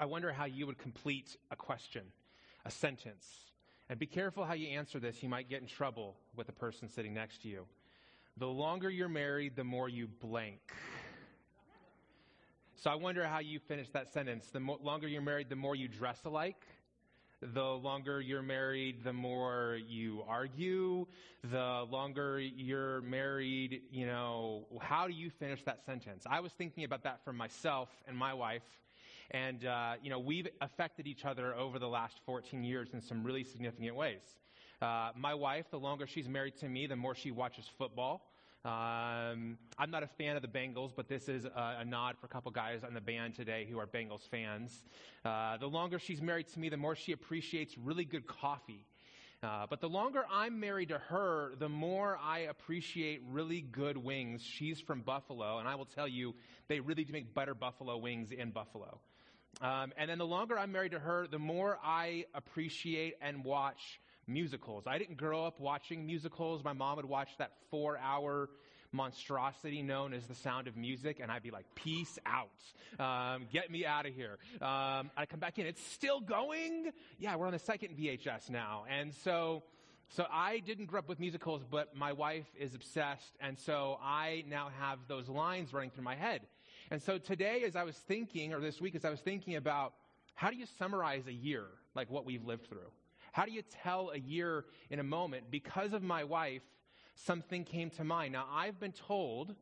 I wonder how you would complete a question, a sentence. And be careful how you answer this. You might get in trouble with the person sitting next to you. The longer you're married, the more you blank. So I wonder how you finish that sentence. The mo- longer you're married, the more you dress alike. The longer you're married, the more you argue. The longer you're married, you know, how do you finish that sentence? I was thinking about that for myself and my wife. And, uh, you know, we've affected each other over the last 14 years in some really significant ways. Uh, my wife, the longer she's married to me, the more she watches football. Um, I'm not a fan of the Bengals, but this is a, a, nod for a couple guys on the band today who are Bengals fans. Uh, the longer she's married to me, the more she appreciates really good coffee. Uh, but the longer I'm married to her, the more I appreciate really good wings. She's from Buffalo, and I will tell you, they really do make better buffalo wings in Buffalo. Um, and then the longer I'm married to her, the more I appreciate and watch musicals. I didn't grow up watching musicals. My mom would watch that four hour monstrosity known as the sound of music, and I'd be like, peace out. Um, get me out of here. Um, I come back in. It's still going? Yeah, we're on the second VHS now. And so, so I didn't grow up with musicals, but my wife is obsessed, and so I now have those lines running through my head. And so today, as I was thinking, or this week, as I was thinking about how do you summarize a year, like what we've lived through? How do you tell a year in a moment? Because of my wife, something came to mind. Now, I've been told,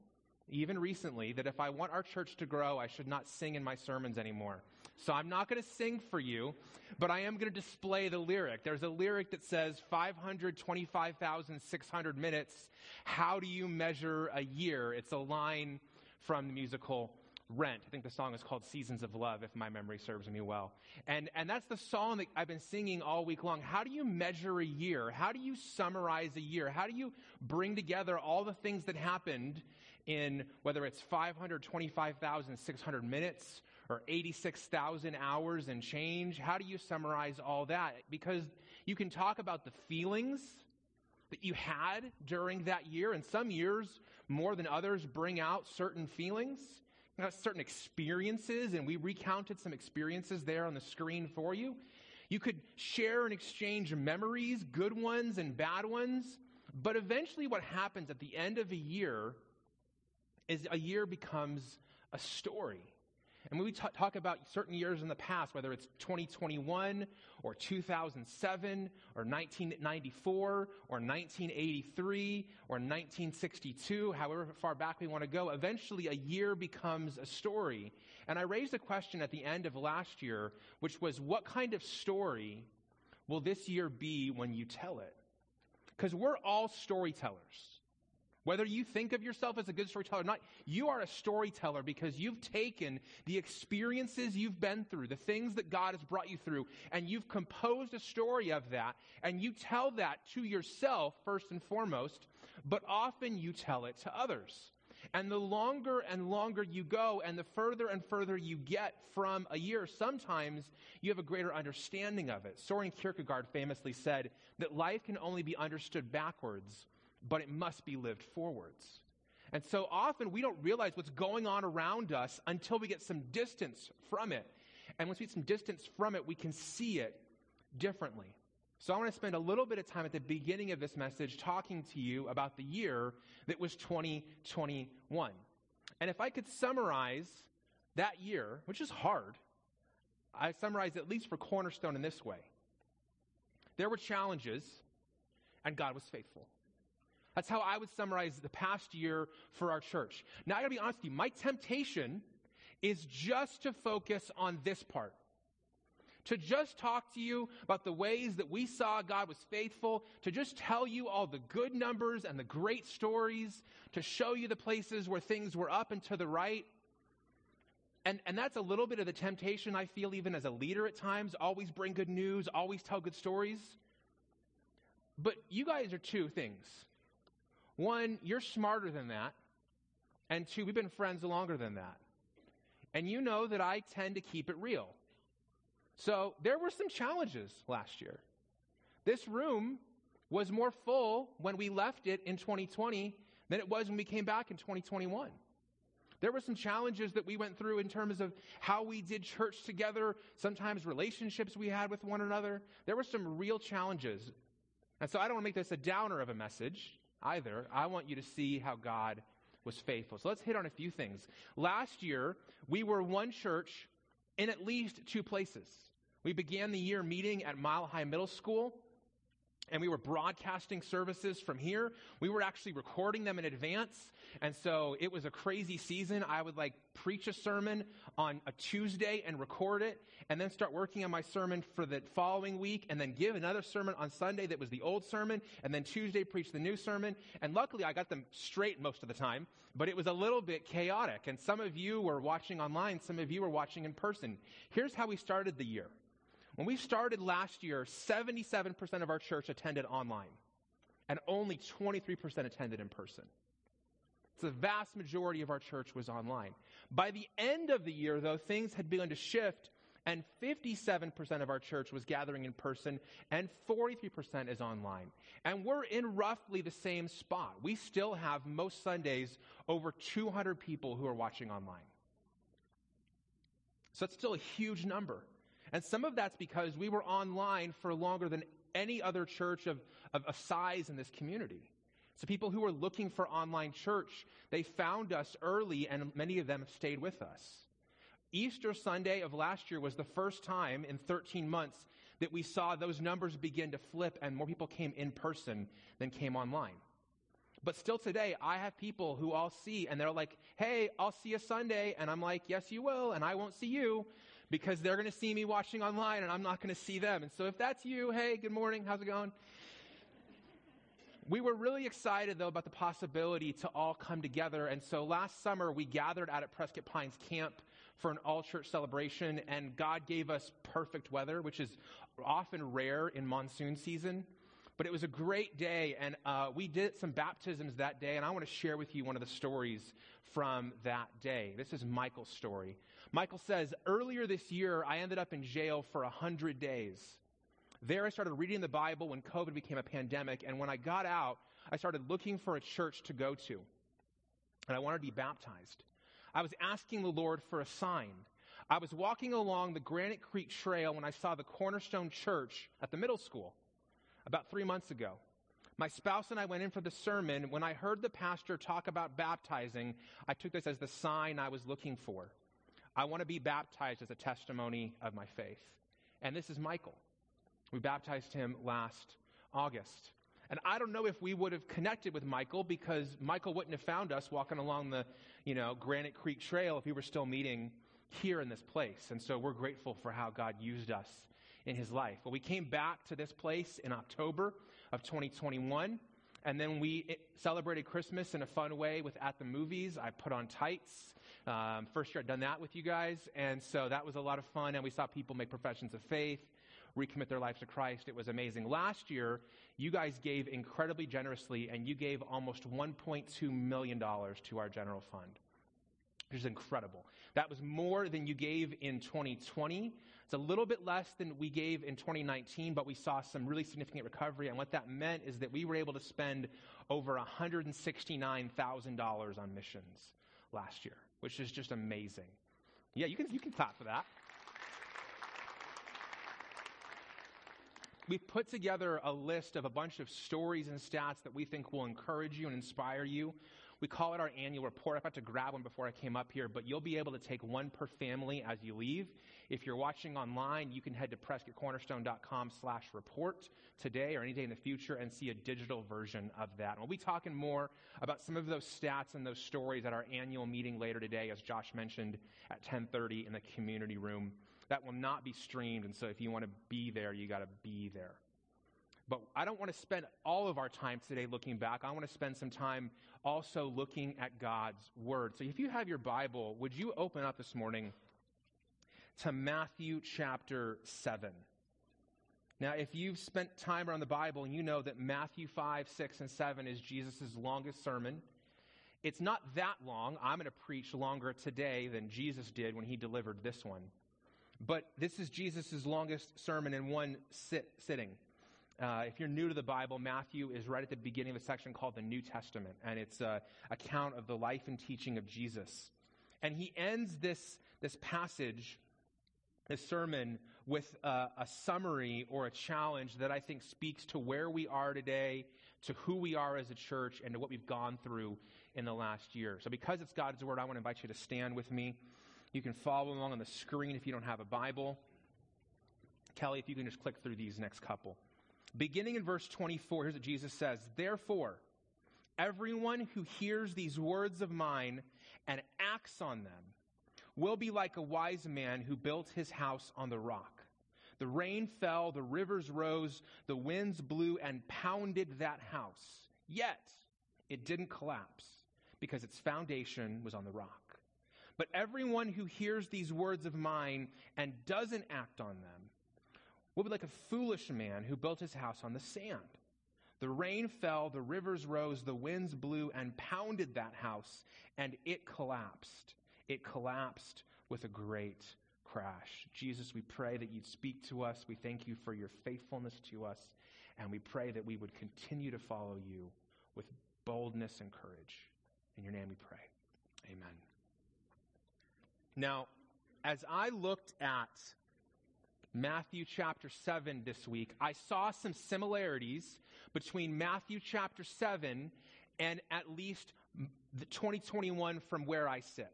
even recently, that if I want our church to grow, I should not sing in my sermons anymore. So I'm not going to sing for you, but I am going to display the lyric. There's a lyric that says 525,600 minutes. How do you measure a year? It's a line from the musical Rent. I think the song is called Seasons of Love, if my memory serves me well. And, and that's the song that I've been singing all week long. How do you measure a year? How do you summarize a year? How do you bring together all the things that happened in whether it's 525,600 minutes or 86,000 hours and change? How do you summarize all that? Because you can talk about the feelings that you had during that year, and some years more than others bring out certain feelings Uh, certain experiences, and we recounted some experiences there on the screen for you. You could share and exchange memories, good ones and bad ones. But eventually, what happens at the end of a year is a year becomes a story. And when we t- talk about certain years in the past, whether it's 2021 or 2007 or 1994 or 1983 or 1962, however far back we want to go, eventually a year becomes a story. And I raised a question at the end of last year, which was what kind of story will this year be when you tell it? Because we're all storytellers. Whether you think of yourself as a good storyteller or not, you are a storyteller because you've taken the experiences you've been through, the things that God has brought you through, and you've composed a story of that, and you tell that to yourself first and foremost, but often you tell it to others. And the longer and longer you go, and the further and further you get from a year, sometimes you have a greater understanding of it. Soren Kierkegaard famously said that life can only be understood backwards but it must be lived forwards. And so often we don't realize what's going on around us until we get some distance from it. And once we get some distance from it, we can see it differently. So I want to spend a little bit of time at the beginning of this message talking to you about the year that was 2021. And if I could summarize that year, which is hard, I summarize at least for Cornerstone in this way. There were challenges, and God was faithful. That's how I would summarize the past year for our church. Now, I gotta be honest with you, my temptation is just to focus on this part. To just talk to you about the ways that we saw God was faithful, to just tell you all the good numbers and the great stories, to show you the places where things were up and to the right. And, and that's a little bit of the temptation I feel even as a leader at times. Always bring good news, always tell good stories. But you guys are two things. One, you're smarter than that. And two, we've been friends longer than that. And you know that I tend to keep it real. So there were some challenges last year. This room was more full when we left it in 2020 than it was when we came back in 2021. There were some challenges that we went through in terms of how we did church together, sometimes relationships we had with one another. There were some real challenges. And so I don't want to make this a downer of a message either. I want you to see how God was faithful. So let's hit on a few things. Last year, we were one church in at least two places. We began the year meeting at Mile High Middle School and we were broadcasting services from here. We were actually recording them in advance. And so it was a crazy season. I would like preach a sermon on a Tuesday and record it, and then start working on my sermon for the following week, and then give another sermon on Sunday that was the old sermon, and then Tuesday preach the new sermon. And luckily, I got them straight most of the time, but it was a little bit chaotic. And some of you were watching online, some of you were watching in person. Here's how we started the year. When we started last year, 77% of our church attended online, and only 23% attended in person. So the vast majority of our church was online. By the end of the year, though, things had begun to shift, and 57% of our church was gathering in person, and 43% is online. And we're in roughly the same spot. We still have most Sundays over 200 people who are watching online. So it's still a huge number. And some of that's because we were online for longer than any other church of, of, size in this community. So people who were looking for online church, they found us early and many of them have stayed with us. Easter Sunday of last year was the first time in 13 months that we saw those numbers begin to flip and more people came in person than came online. But still today, I have people who I'll see and they're like, hey, I'll see you Sunday. And I'm like, yes, you will. And I won't see you because they're going to see me watching online and I'm not going to see them. And so if that's you, hey, good morning, how's it going? We were really excited, though, about the possibility to all come together. And so last summer, we gathered out at Prescott Pines Camp for an all church celebration, and God gave us perfect weather, which is often rare in monsoon season. But it was a great day, and uh, we did some baptisms that day, and I want to share with you one of the stories from that day. This is Michael's story. Michael says, Earlier this year, I ended up in jail for 100 days. There, I started reading the Bible when COVID became a pandemic, and when I got out, I started looking for a church to go to. And I wanted to be baptized. I was asking the Lord for a sign. I was walking along the Granite Creek Trail when I saw the Cornerstone Church at the middle school about three months ago. My spouse and I went in for the sermon. When I heard the pastor talk about baptizing, I took this as the sign I was looking for. I want to be baptized as a testimony of my faith. And this is Michael. We baptized him last August. And I don't know if we would have connected with Michael because Michael wouldn't have found us walking along the, you know, Granite Creek Trail if we were still meeting here in this place. And so we're grateful for how God used us in his life. Well, we came back to this place in October of 2021. And then we celebrated Christmas in a fun way with At the Movies. I put on tights um, first year I'd done that with you guys, and so that was a lot of fun. And we saw people make professions of faith, recommit their lives to Christ. It was amazing. Last year, you guys gave incredibly generously, and you gave almost $1.2 million to our general fund, which is incredible. That was more than you gave in 2020. It's a little bit less than we gave in 2019, but we saw some really significant recovery. And what that meant is that we were able to spend over $169,000 on missions last year which is just amazing. Yeah, you can, you can clap for that. We've put together a list of a bunch of stories and stats that we think will encourage you and inspire you. We call it our annual report. I had to grab one before I came up here, but you'll be able to take one per family as you leave. If you're watching online, you can head to prescottcornerstone.com slash report today or any day in the future and see a digital version of that. And we'll be talking more about some of those stats and those stories at our annual meeting later today, as Josh mentioned, at 1030 in the community room. That will not be streamed, and so if you want to be there, you got to be there. But I don't want to spend all of our time today looking back. I want to spend some time also looking at God's Word. So if you have your Bible, would you open up this morning to Matthew chapter 7? Now, if you've spent time around the Bible, you know that Matthew 5, 6, and 7 is Jesus' longest sermon. It's not that long. I'm going to preach longer today than Jesus did when he delivered this one. But this is Jesus' longest sermon in one sit, sitting. Uh, if you're new to the Bible, Matthew is right at the beginning of a section called the New Testament, and it's an account of the life and teaching of Jesus. And he ends this, this passage, this sermon, with a, a summary or a challenge that I think speaks to where we are today, to who we are as a church, and to what we've gone through in the last year. So, because it's God's word, I want to invite you to stand with me. You can follow along on the screen if you don't have a Bible. Kelly, if you can just click through these next couple. Beginning in verse 24, here's what Jesus says Therefore, everyone who hears these words of mine and acts on them will be like a wise man who built his house on the rock. The rain fell, the rivers rose, the winds blew and pounded that house. Yet it didn't collapse because its foundation was on the rock. But everyone who hears these words of mine and doesn't act on them will be like a foolish man who built his house on the sand. The rain fell, the rivers rose, the winds blew and pounded that house, and it collapsed. It collapsed with a great crash. Jesus, we pray that you'd speak to us. We thank you for your faithfulness to us, and we pray that we would continue to follow you with boldness and courage. In your name we pray. Amen. Now, as I looked at Matthew chapter 7 this week, I saw some similarities between Matthew chapter 7 and at least the 2021 from where I sit.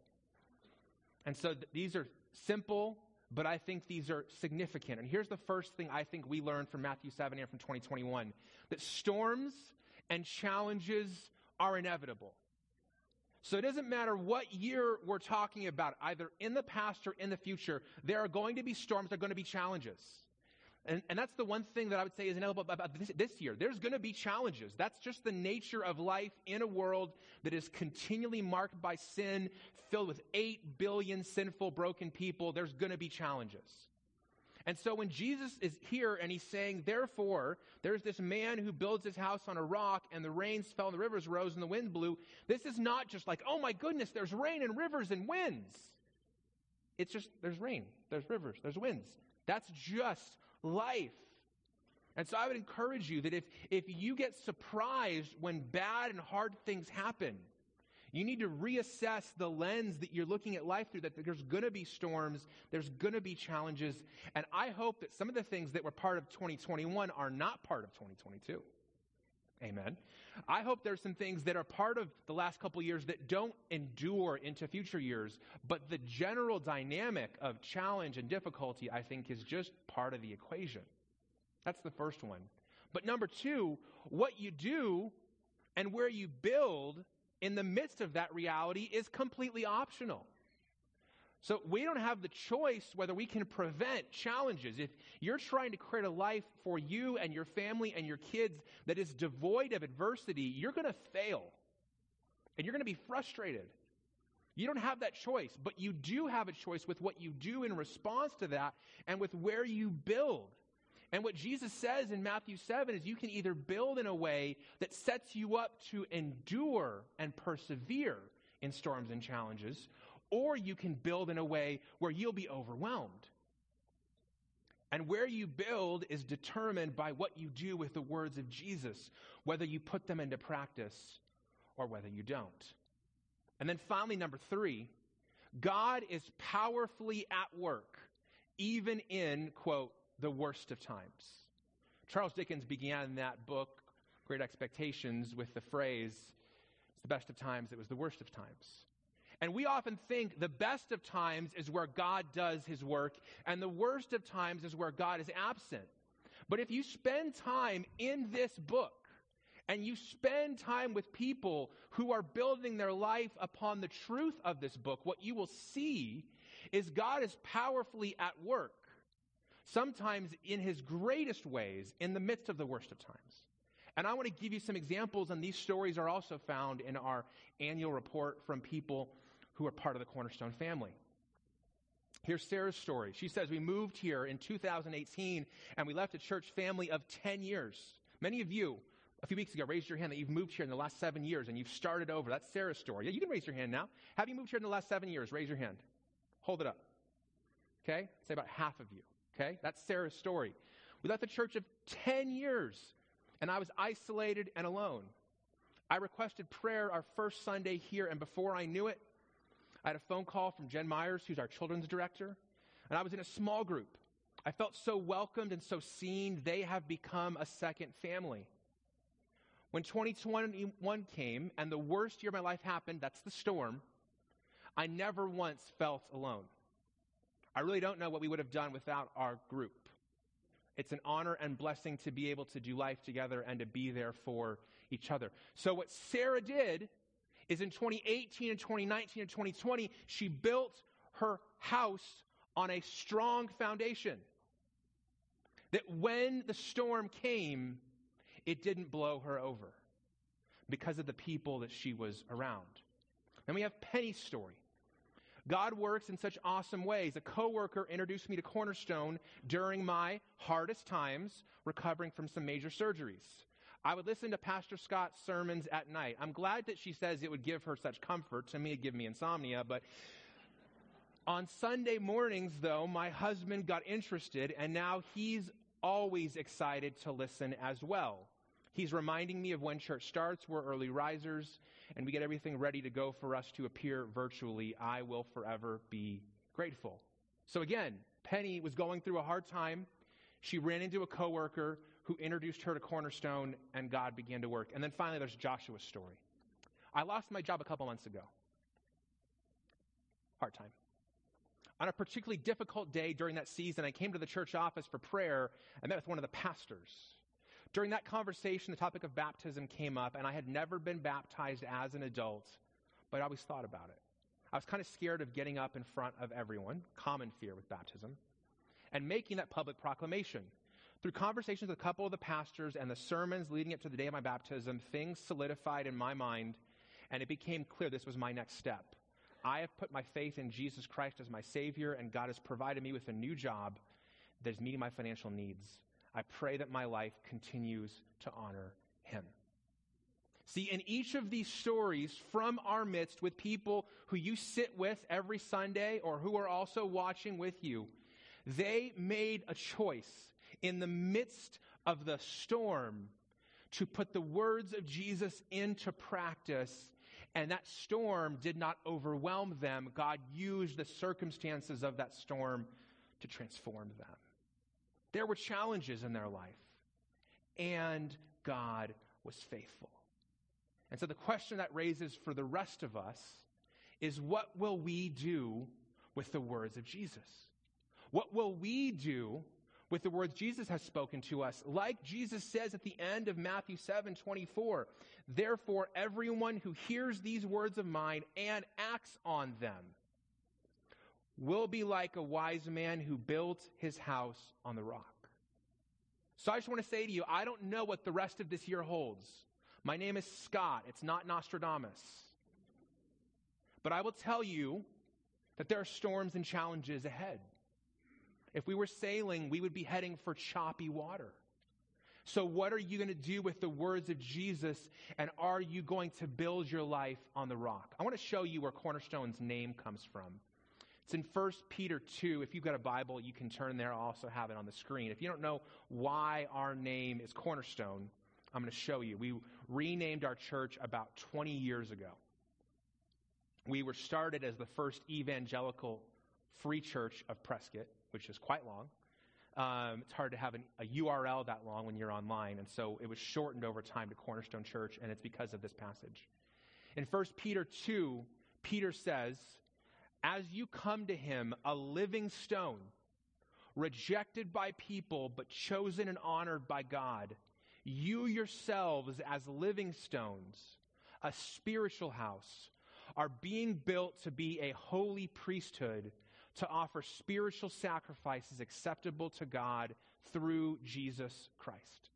And so th- these are simple, but I think these are significant. And here's the first thing I think we learned from Matthew 7 and from 2021 that storms and challenges are inevitable. So it doesn't matter what year we're talking about, either in the past or in the future, there are going to be storms, there are going to be challenges. And, and that's the one thing that I would say is inevitable about this, this year. There's going to be challenges. That's just the nature of life in a world that is continually marked by sin, filled with 8 billion sinful, broken people. There's going to be challenges. And so when Jesus is here and he's saying, therefore, there's this man who builds his house on a rock and the rains fell and the rivers rose and the wind blew, this is not just like, oh my goodness, there's rain and rivers and winds. It's just, there's rain, there's rivers, there's winds. That's just life. And so I would encourage you that if, if you get surprised when bad and hard things happen, you need to reassess the lens that you're looking at life through, that there's going to be storms, there's going to be challenges. And I hope that some of the things that were part of 2021 are not part of 2022. Amen. I hope there's some things that are part of the last couple years that don't endure into future years, but the general dynamic of challenge and difficulty, I think, is just part of the equation. That's the first one. But number two, what you do and where you build in the midst of that reality is completely optional. So we don't have the choice whether we can prevent challenges. If you're trying to create a life for you and your family and your kids that is devoid of adversity, you're going to fail. And you're going to be frustrated. You don't have that choice, but you do have a choice with what you do in response to that and with where you build. And what Jesus says in Matthew 7 is you can either build in a way that sets you up to endure and persevere in storms and challenges, or you can build in a way where you'll be overwhelmed. And where you build is determined by what you do with the words of Jesus, whether you put them into practice or whether you don't. And then finally, number three, God is powerfully at work, even in, quote, the worst of times. Charles Dickens began that book, Great Expectations, with the phrase, it's the best of times, it was the worst of times. And we often think the best of times is where God does his work, and the worst of times is where God is absent. But if you spend time in this book, and you spend time with people who are building their life upon the truth of this book, what you will see is God is powerfully at work, sometimes in his greatest ways, in the midst of the worst of times. And I want to give you some examples, and these stories are also found in our annual report from people who are part of the Cornerstone family. Here's Sarah's story. She says, We moved here in 2018 and we left a church family of 10 years. Many of you, a few weeks ago, raised your hand that you've moved here in the last seven years and you've started over. That's Sarah's story. Yeah, you can raise your hand now. Have you moved here in the last seven years? Raise your hand. Hold it up. Okay? Say about half of you. Okay? That's Sarah's story. We left the church of 10 years and I was isolated and alone. I requested prayer our first Sunday here, and before I knew it, I had a phone call from Jen Myers, who's our children's director, and I was in a small group. I felt so welcomed and so seen. They have become a second family. When 2021 came and the worst year of my life happened, that's the storm, I never once felt alone. I really don't know what we would have done without our group. It's an honor and blessing to be able to do life together and to be there for each other. So, what Sarah did is in 2018 and 2019 and 2020, she built her house on a strong foundation. That when the storm came, it didn't blow her over because of the people that she was around. Then we have Penny's story. God works in such awesome ways. A coworker introduced me to Cornerstone during my hardest times recovering from some major surgeries. I would listen to Pastor Scott's sermons at night. I'm glad that she says it would give her such comfort. To me, it give me insomnia, but on Sunday mornings, though, my husband got interested, and now he's always excited to listen as well. He's reminding me of when church starts. We're early risers, and we get everything ready to go for us to appear virtually. I will forever be grateful. So again, Penny was going through a hard time. She ran into a coworker who introduced her to Cornerstone, and God began to work. And then finally, there's Joshua's story. I lost my job a couple months ago. Hard time. On a particularly difficult day during that season, I came to the church office for prayer. I met with one of the pastors. During that conversation, the topic of baptism came up, and I had never been baptized as an adult, but I always thought about it. I was kind of scared of getting up in front of everyone, common fear with baptism, and making that public proclamation. Through conversations with a couple of the pastors and the sermons leading up to the day of my baptism, things solidified in my mind, and it became clear this was my next step. I have put my faith in Jesus Christ as my Savior, and God has provided me with a new job that is meeting my financial needs. I pray that my life continues to honor Him. See, in each of these stories from our midst, with people who you sit with every Sunday or who are also watching with you, they made a choice in the midst of the storm to put the words of Jesus into practice and that storm did not overwhelm them. God used the circumstances of that storm to transform them. There were challenges in their life, and God was faithful. And so the question that raises for the rest of us is what will we do with the words of Jesus? What will we do with the words Jesus has spoken to us. Like Jesus says at the end of Matthew 7 24, therefore, everyone who hears these words of mine and acts on them will be like a wise man who built his house on the rock. So I just want to say to you, I don't know what the rest of this year holds. My name is Scott, it's not Nostradamus. But I will tell you that there are storms and challenges ahead. If we were sailing, we would be heading for choppy water. So, what are you going to do with the words of Jesus? And are you going to build your life on the rock? I want to show you where Cornerstone's name comes from. It's in 1 Peter 2. If you've got a Bible, you can turn there. I'll also have it on the screen. If you don't know why our name is Cornerstone, I'm going to show you. We renamed our church about 20 years ago. We were started as the first evangelical free church of Prescott which is quite long. Um, it's hard to have an, a URL that long when you're online, and so it was shortened over time to Cornerstone Church, and it's because of this passage. In 1 Peter 2, Peter says, As you come to him, a living stone, rejected by people, but chosen and honored by God, you yourselves, as living stones, a spiritual house, are being built to be a holy priesthood to offer spiritual sacrifices acceptable to God through Jesus Christ.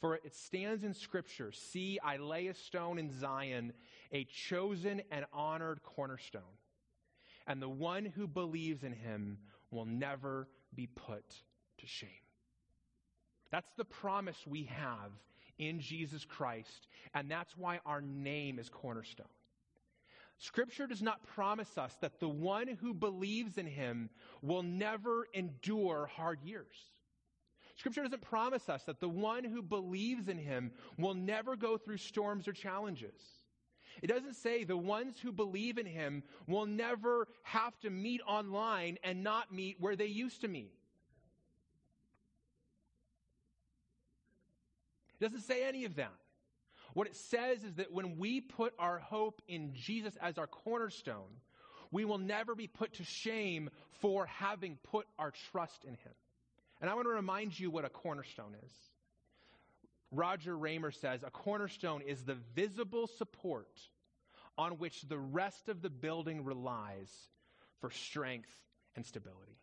For it stands in Scripture See, I lay a stone in Zion, a chosen and honored cornerstone. And the one who believes in him will never be put to shame. That's the promise we have in Jesus Christ, and that's why our name is Cornerstone. Scripture does not promise us that the one who believes in him will never endure hard years. Scripture doesn't promise us that the one who believes in him will never go through storms or challenges. It doesn't say the ones who believe in him will never have to meet online and not meet where they used to meet. It doesn't say any of that. What it says is that when we put our hope in Jesus as our cornerstone, we will never be put to shame for having put our trust in him. And I want to remind you what a cornerstone is. Roger Raymer says a cornerstone is the visible support on which the rest of the building relies for strength and stability.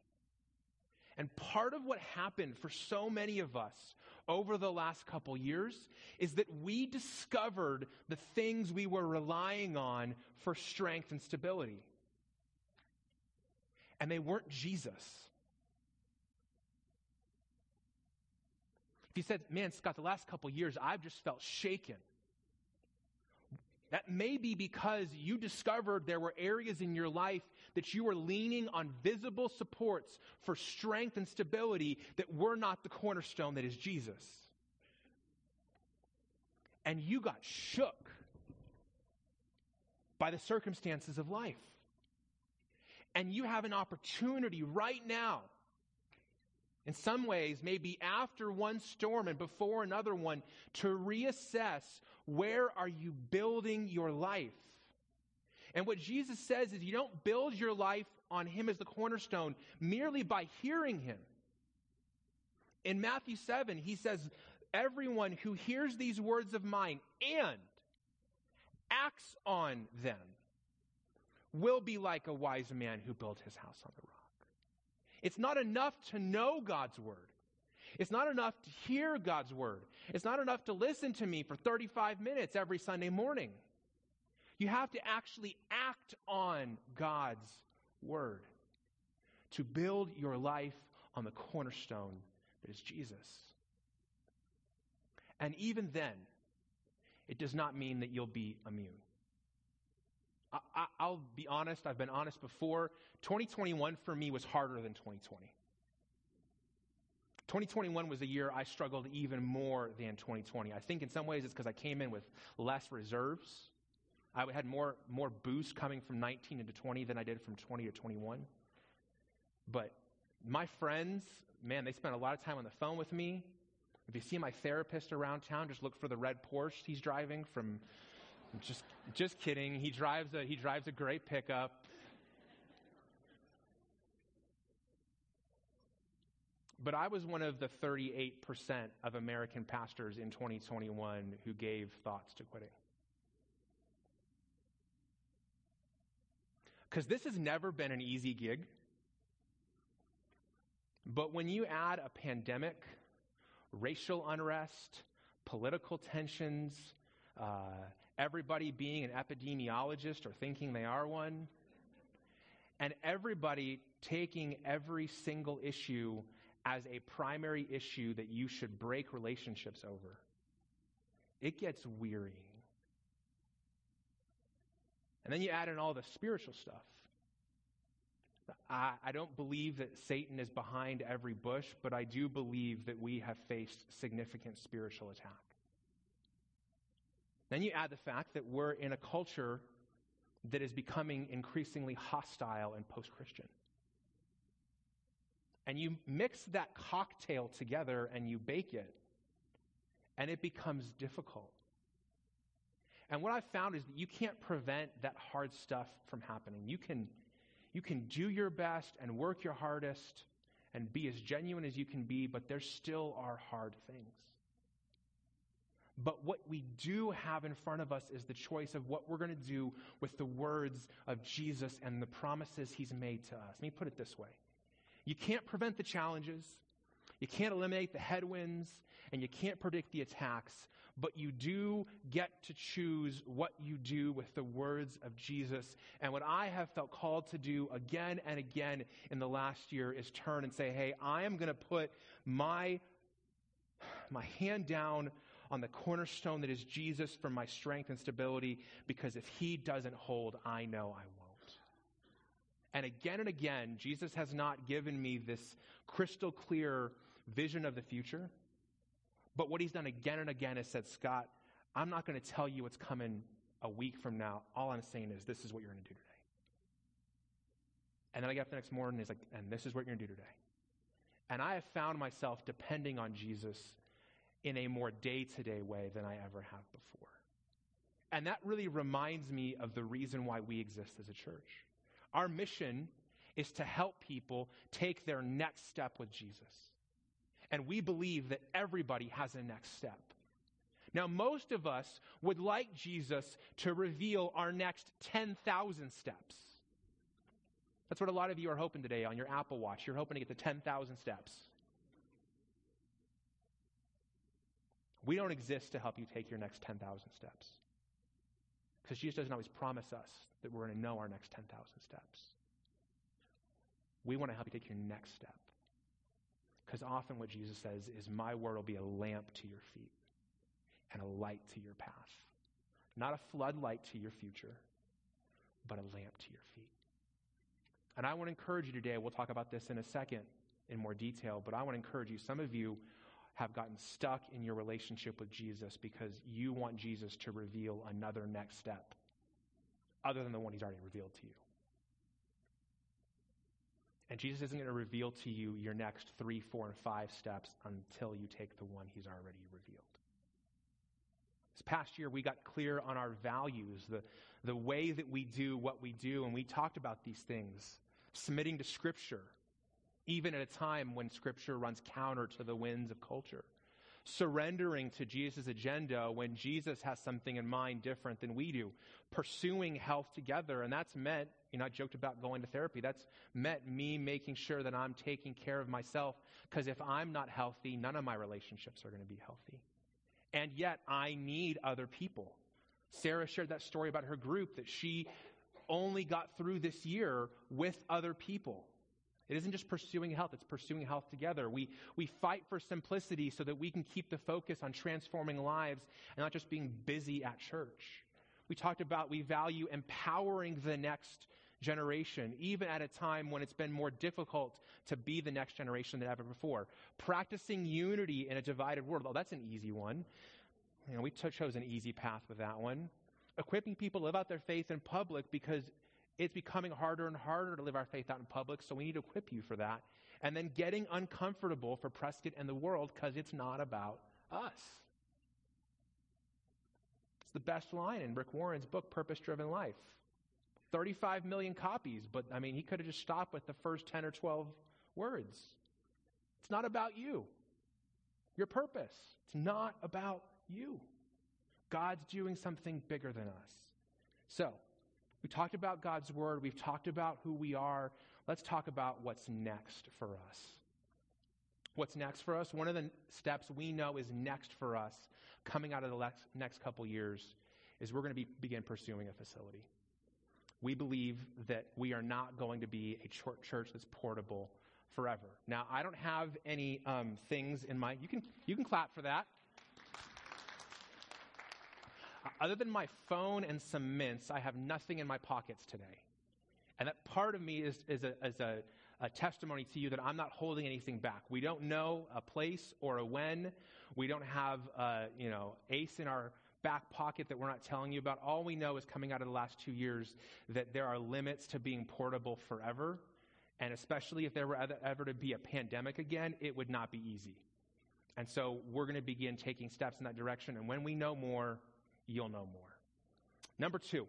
And part of what happened for so many of us over the last couple years is that we discovered the things we were relying on for strength and stability. And they weren't Jesus. If you said, man, Scott, the last couple years, I've just felt shaken. That may be because you discovered there were areas in your life that you were leaning on visible supports for strength and stability that were not the cornerstone that is Jesus. And you got shook by the circumstances of life. And you have an opportunity right now in some ways, maybe after one storm and before another one, to reassess where are you building your life? And what Jesus says is you don't build your life on Him as the cornerstone merely by hearing Him. In Matthew 7, He says, Everyone who hears these words of mine and acts on them will be like a wise man who built his house on the rock. It's not enough to know God's word. It's not enough to hear God's word. It's not enough to listen to me for 35 minutes every Sunday morning. You have to actually act on God's word to build your life on the cornerstone that is Jesus. And even then, it does not mean that you'll be immune. I, will be honest, I've been honest before. 2021 for me was harder than 2020. 2021 was a year I struggled even more than 2020. I think in some ways it's because I came in with less reserves. I had more, more boost coming from 19 into 20 than I did from 20 to 21. But my friends, man, they spent a lot of time on the phone with me. If you see my therapist around town, just look for the red Porsche he's driving from just, just kidding. He drives a, he drives a great pickup. But I was one of the 38% of American pastors in 2021 who gave thoughts to quitting. Because this has never been an easy gig. But when you add a pandemic, racial unrest, political tensions, uh, everybody being an epidemiologist or thinking they are one, and everybody taking every single issue as a primary issue that you should break relationships over. It gets wearying. And then you add in all the spiritual stuff. I, I, don't believe that Satan is behind every bush, but I do believe that we have faced significant spiritual attack. Then you add the fact that we're in a culture that is becoming increasingly hostile and post Christian. And you mix that cocktail together and you bake it, and it becomes difficult. And what I've found is that you can't prevent that hard stuff from happening. You can, you can do your best and work your hardest and be as genuine as you can be, but there still are hard things. But what we do have in front of us is the choice of what we're going to do with the words of Jesus and the promises he's made to us. Let me put it this way you can't prevent the challenges, you can't eliminate the headwinds, and you can't predict the attacks, but you do get to choose what you do with the words of Jesus. And what I have felt called to do again and again in the last year is turn and say, hey, I am going to put my, my hand down on the cornerstone that is Jesus for my strength and stability, because if he doesn't hold, I know I won't. And again and again, Jesus has not given me this crystal clear vision of the future. But what he's done again and again is said, Scott, I'm not going to tell you what's coming a week from now, all I'm saying is, this is what you're going to do today. And then I get up the next morning, and he's like, and this is what you're going to do today. And I have found myself depending on Jesus in a more day to day way than I ever have before. And that really reminds me of the reason why we exist as a church. Our mission is to help people take their next step with Jesus. And we believe that everybody has a next step. Now, most of us would like Jesus to reveal our next 10,000 steps. That's what a lot of you are hoping today on your Apple Watch. You're hoping to get to 10,000 steps. We don't exist to help you take your next 10,000 steps. Because Jesus doesn't always promise us that we're going to know our next 10,000 steps. We want to help you take your next step. Because often what Jesus says is, My word will be a lamp to your feet and a light to your path. Not a floodlight to your future, but a lamp to your feet. And I want to encourage you today, we'll talk about this in a second in more detail, but I want to encourage you. Some of you have gotten stuck in your relationship with Jesus because you want Jesus to reveal another next step other than the one he's already revealed to you. And Jesus isn't going to reveal to you your next three, four, and five steps until you take the one he's already revealed. This past year, we got clear on our values, the, the way that we do what we do, and we talked about these things submitting to Scripture, even at a time when Scripture runs counter to the winds of culture. Surrendering to Jesus' agenda when Jesus has something in mind different than we do. Pursuing health together. And that's meant, you know, I joked about going to therapy. That's meant me making sure that I'm taking care of myself. Because if I'm not healthy, none of my relationships are going to be healthy. And yet, I need other people. Sarah shared that story about her group that she only got through this year with other people. It isn't just pursuing health, it's pursuing health together. We, we fight for simplicity so that we can keep the focus on transforming lives and not just being busy at church. We talked about we value empowering the next generation, even at a time when it's been more difficult to be the next generation than ever before. Practicing unity in a divided world. Oh, that's an easy one. You know, we t- chose an easy path with that one. Equipping people to live out their faith in public because it's becoming harder and harder to live our faith out in public, so we need to equip you for that. And then getting uncomfortable for Prescott and the world because it's not about us. It's the best line in Rick Warren's book, Purpose Driven Life. 35 million copies, but I mean, he could have just stopped with the first 10 or 12 words. It's not about you, your purpose. It's not about you. God's doing something bigger than us. So, we talked about God's word, we've talked about who we are. Let's talk about what's next for us. What's next for us? One of the steps we know is next for us coming out of the next couple years is we're going to be, begin pursuing a facility. We believe that we are not going to be a church that's portable forever. Now, I don't have any um, things in my. You can you can clap for that. Other than my phone and some mints, I have nothing in my pockets today. And that part of me is, is, a, is a, a testimony to you that I'm not holding anything back. We don't know a place or a when. We don't have, a, you know, ace in our back pocket that we're not telling you about. All we know is coming out of the last two years that there are limits to being portable forever. And especially if there were ever, ever to be a pandemic again, it would not be easy. And so we're going to begin taking steps in that direction. And when we know more, you'll know more. Number two,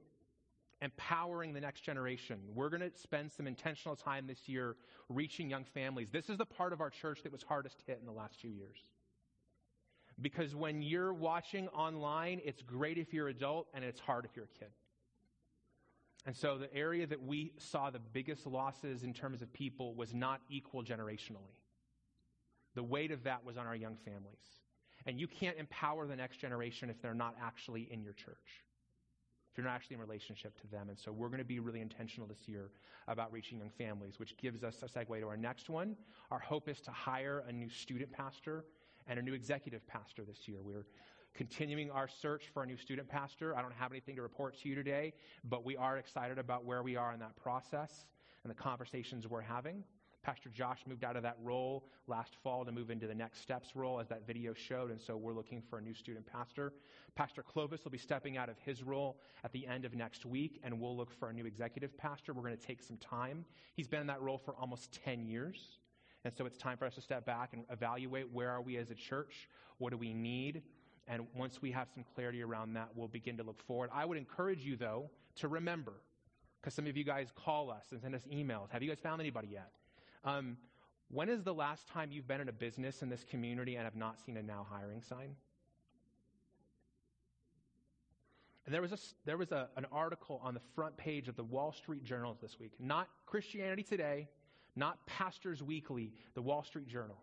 empowering the next generation. We're going to spend some intentional time this year reaching young families. This is the part of our church that was hardest hit in the last few years. Because when you're watching online, it's great if you're adult and it's hard if you're a kid. And so the area that we saw the biggest losses in terms of people was not equal generationally. The weight of that was on our young families. And you can't empower the next generation if they're not actually in your church, if you're not actually in relationship to them. And so we're going to be really intentional this year about reaching young families, which gives us a segue to our next one. Our hope is to hire a new student pastor and a new executive pastor this year. We're continuing our search for a new student pastor. I don't have anything to report to you today, but we are excited about where we are in that process and the conversations we're having. Pastor Josh moved out of that role last fall to move into the next steps role, as that video showed, and so we're looking for a new student pastor. Pastor Clovis will be stepping out of his role at the end of next week, and we'll look for a new executive pastor. We're going to take some time. He's been in that role for almost 10 years, and so it's time for us to step back and evaluate where are we as a church, what do we need, and once we have some clarity around that, we'll begin to look forward. I would encourage you, though, to remember, because some of you guys call us and send us emails. Have you guys found anybody yet? Um, when is the last time you've been in a business in this community and have not seen a now hiring sign? And there was, a, there was a, an article on the front page of the Wall Street Journal this week, not Christianity Today, not Pastors Weekly, the Wall Street Journal,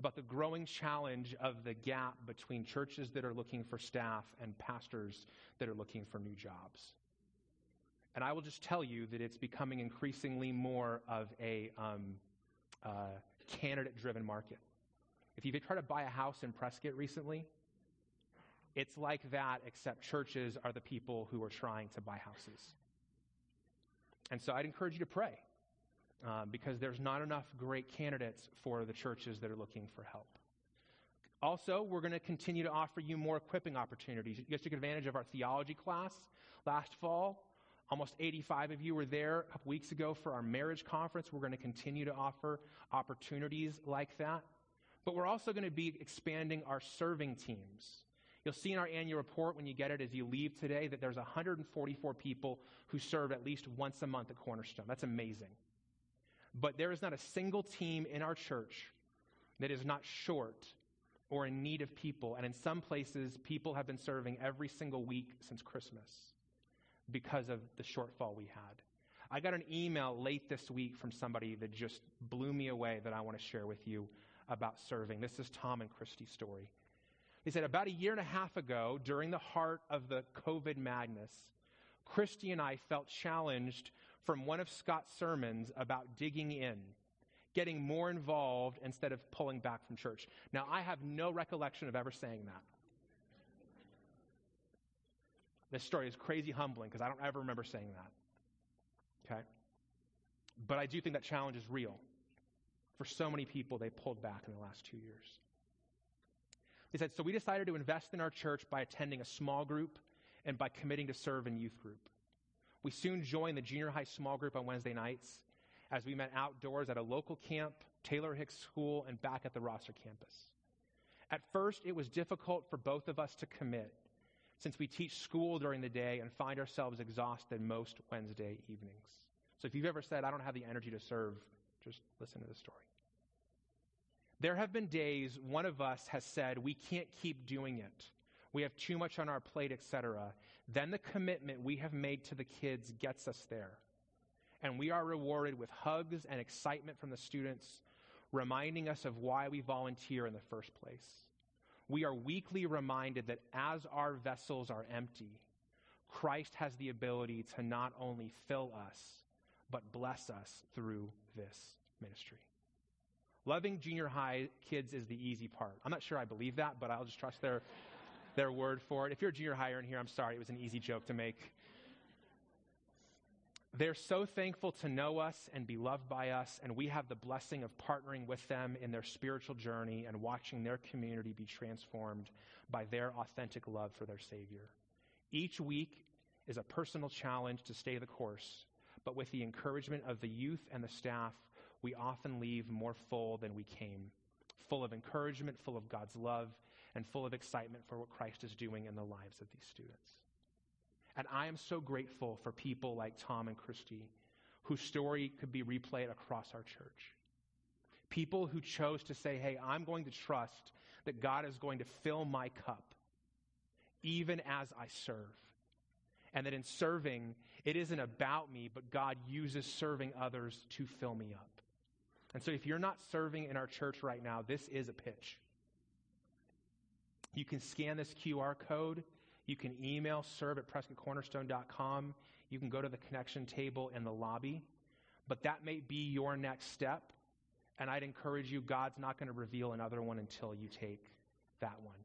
about the growing challenge of the gap between churches that are looking for staff and pastors that are looking for new jobs. And I will just tell you that it's becoming increasingly more of a um, uh, candidate driven market. If you've tried to buy a house in Prescott recently, it's like that, except churches are the people who are trying to buy houses. And so I'd encourage you to pray uh, because there's not enough great candidates for the churches that are looking for help. Also, we're going to continue to offer you more equipping opportunities. You guys took advantage of our theology class last fall. Almost 85 of you were there a couple weeks ago for our marriage conference. We're going to continue to offer opportunities like that. But we're also going to be expanding our serving teams. You'll see in our annual report when you get it as you leave today that there's 144 people who serve at least once a month at Cornerstone. That's amazing. But there is not a single team in our church that is not short or in need of people. And in some places, people have been serving every single week since Christmas because of the shortfall we had. I got an email late this week from somebody that just blew me away that I want to share with you about serving. This is Tom and Christy's story. They said, About a year and a half ago, during the heart of the COVID madness, Christy and I felt challenged from one of Scott's sermons about digging in, getting more involved instead of pulling back from church. Now, I have no recollection of ever saying that. This story is crazy humbling because I don't ever remember saying that. Okay? But I do think that challenge is real. For so many people, they pulled back in the last two years. They said, so we decided to invest in our church by attending a small group and by committing to serve in youth group. We soon joined the junior high small group on Wednesday nights as we met outdoors at a local camp, Taylor Hicks School, and back at the Rosser campus. At first, it was difficult for both of us to commit since we teach school during the day and find ourselves exhausted most Wednesday evenings. So if you've ever said, I don't have the energy to serve, just listen to the story. There have been days one of us has said, we can't keep doing it. We have too much on our plate, etc. Then the commitment we have made to the kids gets us there. And we are rewarded with hugs and excitement from the students, reminding us of why we volunteer in the first place we are weekly reminded that as our vessels are empty, Christ has the ability to not only fill us, but bless us through this ministry. Loving junior high kids is the easy part. I'm not sure I believe that, but I'll just trust their, their word for it. If you're a junior higher in here, I'm sorry, it was an easy joke to make. They're so thankful to know us and be loved by us, and we have the blessing of partnering with them in their spiritual journey and watching their community be transformed by their authentic love for their Savior. Each week is a personal challenge to stay the course, but with the encouragement of the youth and the staff, we often leave more full than we came, full of encouragement, full of God's love, and full of excitement for what Christ is doing in the lives of these students. And I am so grateful for people like Tom and Christy, whose story could be replayed across our church. People who chose to say, hey, I'm going to trust that God is going to fill my cup, even as I serve. And that in serving, it isn't about me, but God uses serving others to fill me up. And so if you're not serving in our church right now, this is a pitch. You can scan this QR code you can email serve at prescottcornerstone.com. You can go to the connection table in the lobby. But that may be your next step. And I'd encourage you, God's not going to reveal another one until you take that one.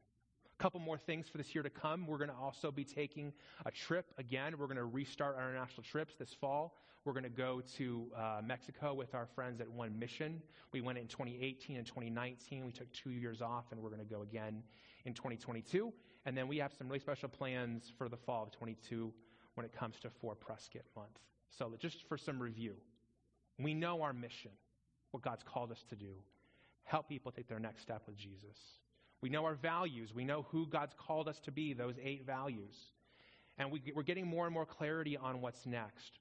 A couple more things for this year to come. We're going to also be taking a trip again. We're going to restart our international trips this fall. We're going to go to uh, Mexico with our friends at One Mission. We went in 2018 and 2019. We took two years off, and we're going to go again in 2022. And then we have some really special plans for the fall of 22 when it comes to For Prescott Month. So, just for some review, we know our mission, what God's called us to do help people take their next step with Jesus. We know our values. We know who God's called us to be, those eight values. And we, are getting more and more clarity on what's next.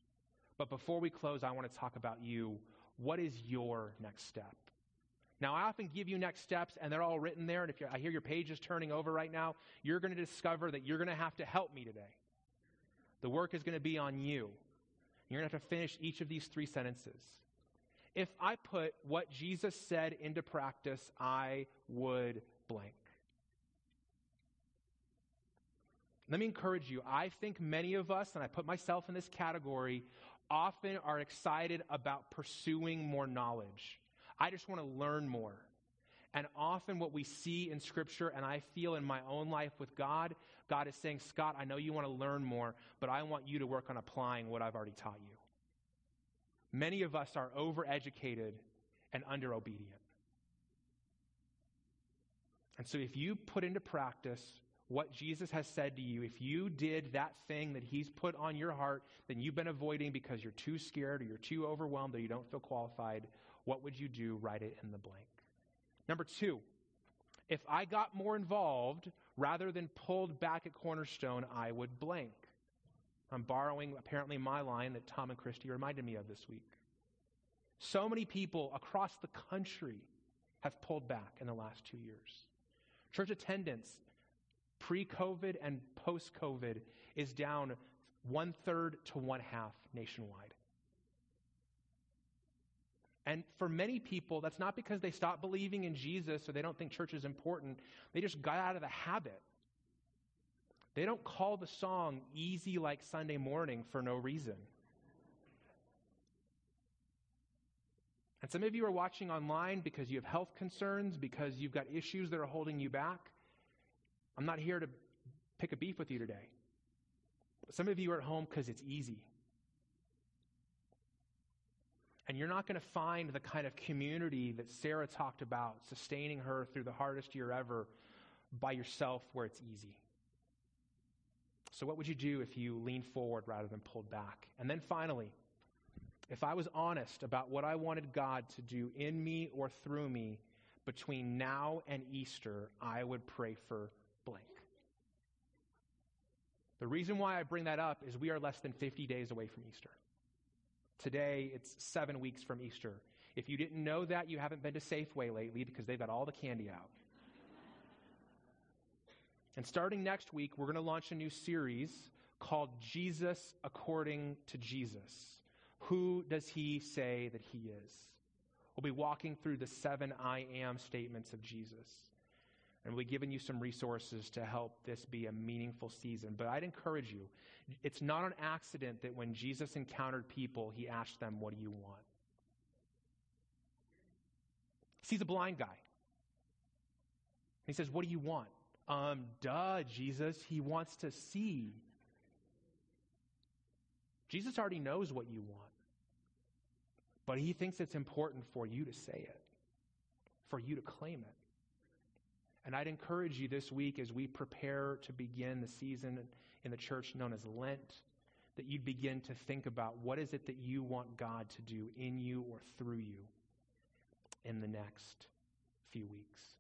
But before we close, I want to talk about you. What is your next step? Now, I often give you next steps, and they're all written there. And if I hear your pages turning over right now, you're going to discover that you're going to have to help me today. The work is going to be on you. You're going to have to finish each of these three sentences. If I put what Jesus said into practice, I would blank. Let me encourage you. I think many of us, and I put myself in this category, often are excited about pursuing more knowledge. I just want to learn more. And often, what we see in Scripture, and I feel in my own life with God, God is saying, Scott, I know you want to learn more, but I want you to work on applying what I've already taught you. Many of us are overeducated and under obedient. And so, if you put into practice what Jesus has said to you, if you did that thing that He's put on your heart, then you've been avoiding because you're too scared or you're too overwhelmed or you don't feel qualified, what would you do? Write it in the blank. Number two, if I got more involved rather than pulled back at Cornerstone, I would blank. I'm borrowing apparently my line that Tom and Christy reminded me of this week. So many people across the country have pulled back in the last two years. Church attendance, pre COVID and post COVID, is down one third to one half nationwide. And for many people, that's not because they stopped believing in Jesus or they don't think church is important. They just got out of the habit. They don't call the song easy like Sunday morning for no reason. And some of you are watching online because you have health concerns, because you've got issues that are holding you back. I'm not here to pick a beef with you today. Some of you are at home because it's easy. And you're not going to find the kind of community that Sarah talked about, sustaining her through the hardest year ever, by yourself where it's easy. So, what would you do if you leaned forward rather than pulled back? And then finally, if I was honest about what I wanted God to do in me or through me between now and Easter, I would pray for blank. The reason why I bring that up is we are less than 50 days away from Easter. Today, it's seven weeks from Easter. If you didn't know that, you haven't been to Safeway lately because they've got all the candy out. And starting next week, we're going to launch a new series called Jesus According to Jesus. Who does he say that he is? We'll be walking through the seven I am statements of Jesus. And we've given you some resources to help this be a meaningful season. But I'd encourage you, it's not an accident that when Jesus encountered people, he asked them, What do you want? Sees a blind guy. He says, What do you want? Um, duh, Jesus. He wants to see. Jesus already knows what you want. But he thinks it's important for you to say it, for you to claim it. And I'd encourage you this week as we prepare to begin the season in the church known as Lent, that you'd begin to think about what is it that you want God to do in you or through you in the next few weeks.